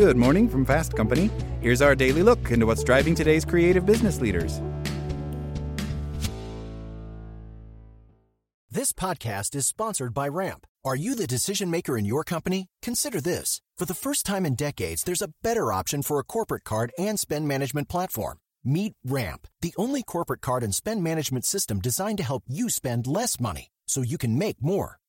Good morning from Fast Company. Here's our daily look into what's driving today's creative business leaders. This podcast is sponsored by Ramp. Are you the decision maker in your company? Consider this. For the first time in decades, there's a better option for a corporate card and spend management platform. Meet Ramp, the only corporate card and spend management system designed to help you spend less money so you can make more.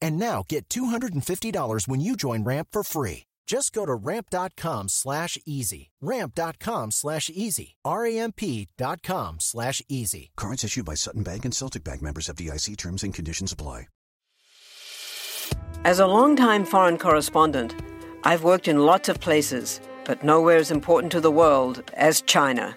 And now get $250 when you join Ramp for free. Just go to ramp.com slash easy. Ramp.com slash easy. R-A-M-P.com slash easy. Cards issued by Sutton Bank and Celtic Bank members FDIC terms and conditions apply. As a longtime foreign correspondent, I've worked in lots of places, but nowhere as important to the world as China.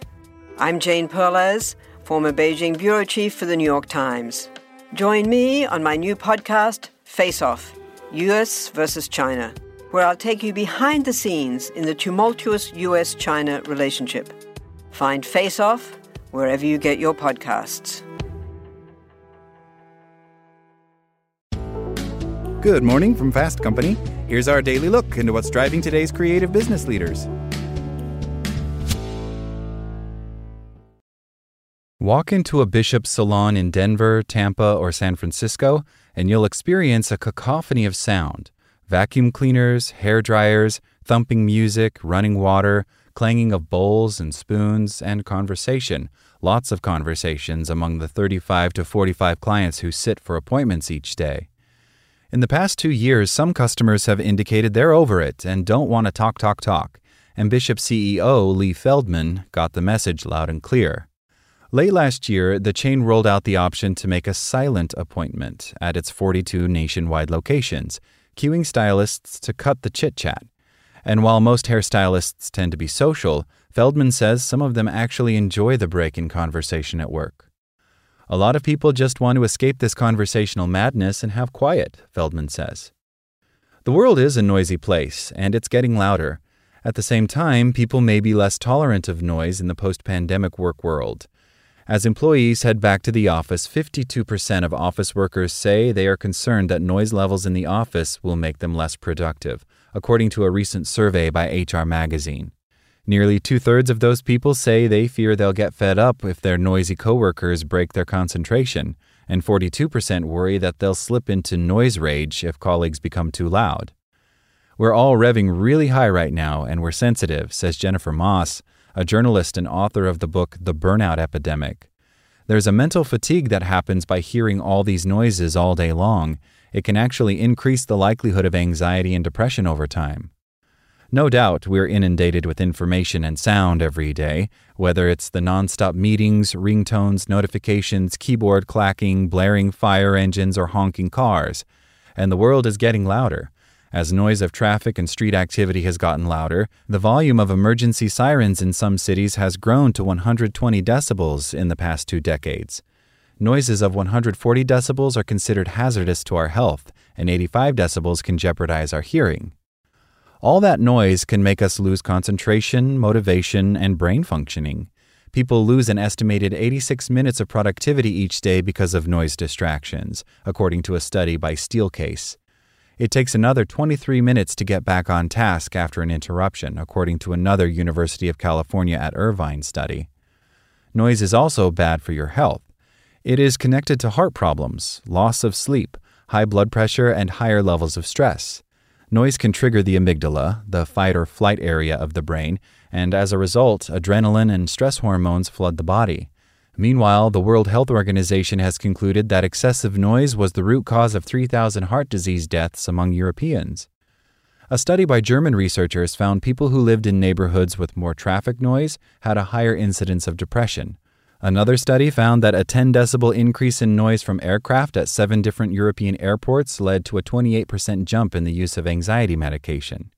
I'm Jane Perlez, former Beijing bureau chief for the New York Times. Join me on my new podcast, Face Off US versus China, where I'll take you behind the scenes in the tumultuous US China relationship. Find Face Off wherever you get your podcasts. Good morning from Fast Company. Here's our daily look into what's driving today's creative business leaders. Walk into a bishop's salon in Denver, Tampa, or San Francisco, and you'll experience a cacophony of sound vacuum cleaners, hair dryers, thumping music, running water, clanging of bowls and spoons, and conversation. Lots of conversations among the 35 to 45 clients who sit for appointments each day. In the past two years, some customers have indicated they're over it and don't want to talk, talk, talk. And Bishop CEO Lee Feldman got the message loud and clear. Late last year, the chain rolled out the option to make a silent appointment at its 42 nationwide locations, cueing stylists to cut the chit chat. And while most hairstylists tend to be social, Feldman says some of them actually enjoy the break in conversation at work. A lot of people just want to escape this conversational madness and have quiet, Feldman says. The world is a noisy place, and it's getting louder. At the same time, people may be less tolerant of noise in the post pandemic work world. As employees head back to the office, 52% of office workers say they are concerned that noise levels in the office will make them less productive, according to a recent survey by HR Magazine. Nearly two thirds of those people say they fear they'll get fed up if their noisy coworkers break their concentration, and 42% worry that they'll slip into noise rage if colleagues become too loud. We're all revving really high right now, and we're sensitive, says Jennifer Moss, a journalist and author of the book The Burnout Epidemic. There's a mental fatigue that happens by hearing all these noises all day long. It can actually increase the likelihood of anxiety and depression over time. No doubt we're inundated with information and sound every day, whether it's the nonstop meetings, ringtones, notifications, keyboard clacking, blaring fire engines, or honking cars. And the world is getting louder. As noise of traffic and street activity has gotten louder, the volume of emergency sirens in some cities has grown to 120 decibels in the past two decades. Noises of 140 decibels are considered hazardous to our health, and 85 decibels can jeopardize our hearing. All that noise can make us lose concentration, motivation, and brain functioning. People lose an estimated 86 minutes of productivity each day because of noise distractions, according to a study by Steelcase. It takes another 23 minutes to get back on task after an interruption, according to another University of California at Irvine study. Noise is also bad for your health. It is connected to heart problems, loss of sleep, high blood pressure, and higher levels of stress. Noise can trigger the amygdala, the fight or flight area of the brain, and as a result, adrenaline and stress hormones flood the body. Meanwhile, the World Health Organization has concluded that excessive noise was the root cause of 3,000 heart disease deaths among Europeans. A study by German researchers found people who lived in neighborhoods with more traffic noise had a higher incidence of depression. Another study found that a 10 decibel increase in noise from aircraft at seven different European airports led to a 28% jump in the use of anxiety medication.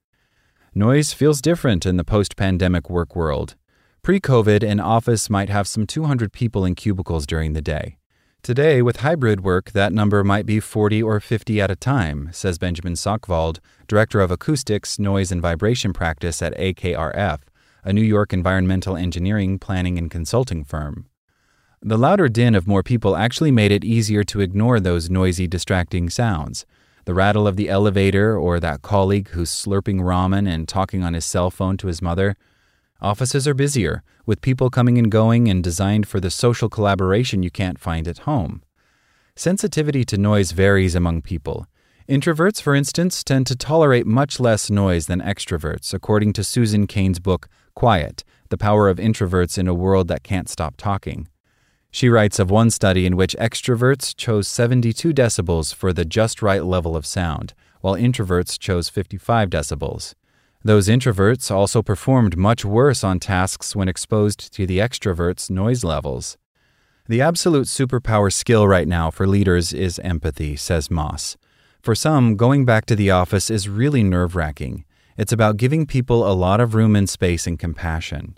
Noise feels different in the post pandemic work world. Pre COVID, an office might have some 200 people in cubicles during the day. Today, with hybrid work, that number might be 40 or 50 at a time, says Benjamin Sachwald, Director of Acoustics, Noise, and Vibration Practice at AKRF, a New York environmental engineering, planning, and consulting firm. The louder din of more people actually made it easier to ignore those noisy, distracting sounds. The rattle of the elevator or that colleague who's slurping ramen and talking on his cell phone to his mother Offices are busier, with people coming and going and designed for the social collaboration you can't find at home. Sensitivity to noise varies among people. Introverts, for instance, tend to tolerate much less noise than extroverts, according to Susan Cain's book, Quiet The Power of Introverts in a World That Can't Stop Talking. She writes of one study in which extroverts chose 72 decibels for the just right level of sound, while introverts chose 55 decibels. Those introverts also performed much worse on tasks when exposed to the extroverts' noise levels. The absolute superpower skill right now for leaders is empathy, says Moss. For some, going back to the office is really nerve wracking. It's about giving people a lot of room and space and compassion.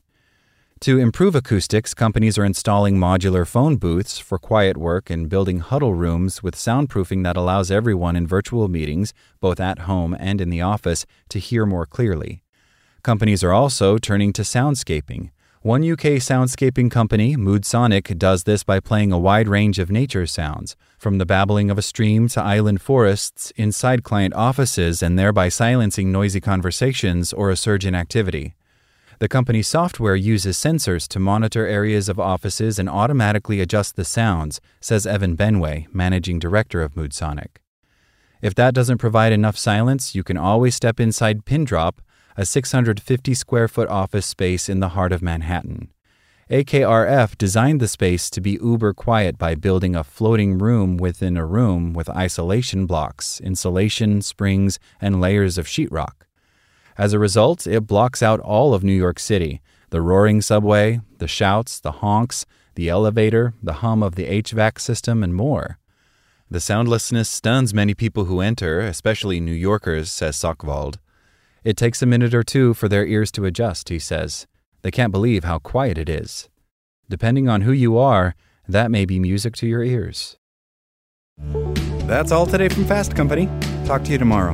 To improve acoustics, companies are installing modular phone booths for quiet work and building huddle rooms with soundproofing that allows everyone in virtual meetings, both at home and in the office, to hear more clearly. Companies are also turning to soundscaping. One UK soundscaping company, Moodsonic, does this by playing a wide range of nature sounds, from the babbling of a stream to island forests, inside client offices, and thereby silencing noisy conversations or a surge in activity. The company's software uses sensors to monitor areas of offices and automatically adjust the sounds, says Evan Benway, managing director of Moodsonic. If that doesn't provide enough silence, you can always step inside Pindrop, a 650 square foot office space in the heart of Manhattan. AKRF designed the space to be uber quiet by building a floating room within a room with isolation blocks, insulation, springs, and layers of sheetrock. As a result, it blocks out all of New York City the roaring subway, the shouts, the honks, the elevator, the hum of the HVAC system, and more. The soundlessness stuns many people who enter, especially New Yorkers, says Sachwald. It takes a minute or two for their ears to adjust, he says. They can't believe how quiet it is. Depending on who you are, that may be music to your ears. That's all today from Fast Company. Talk to you tomorrow.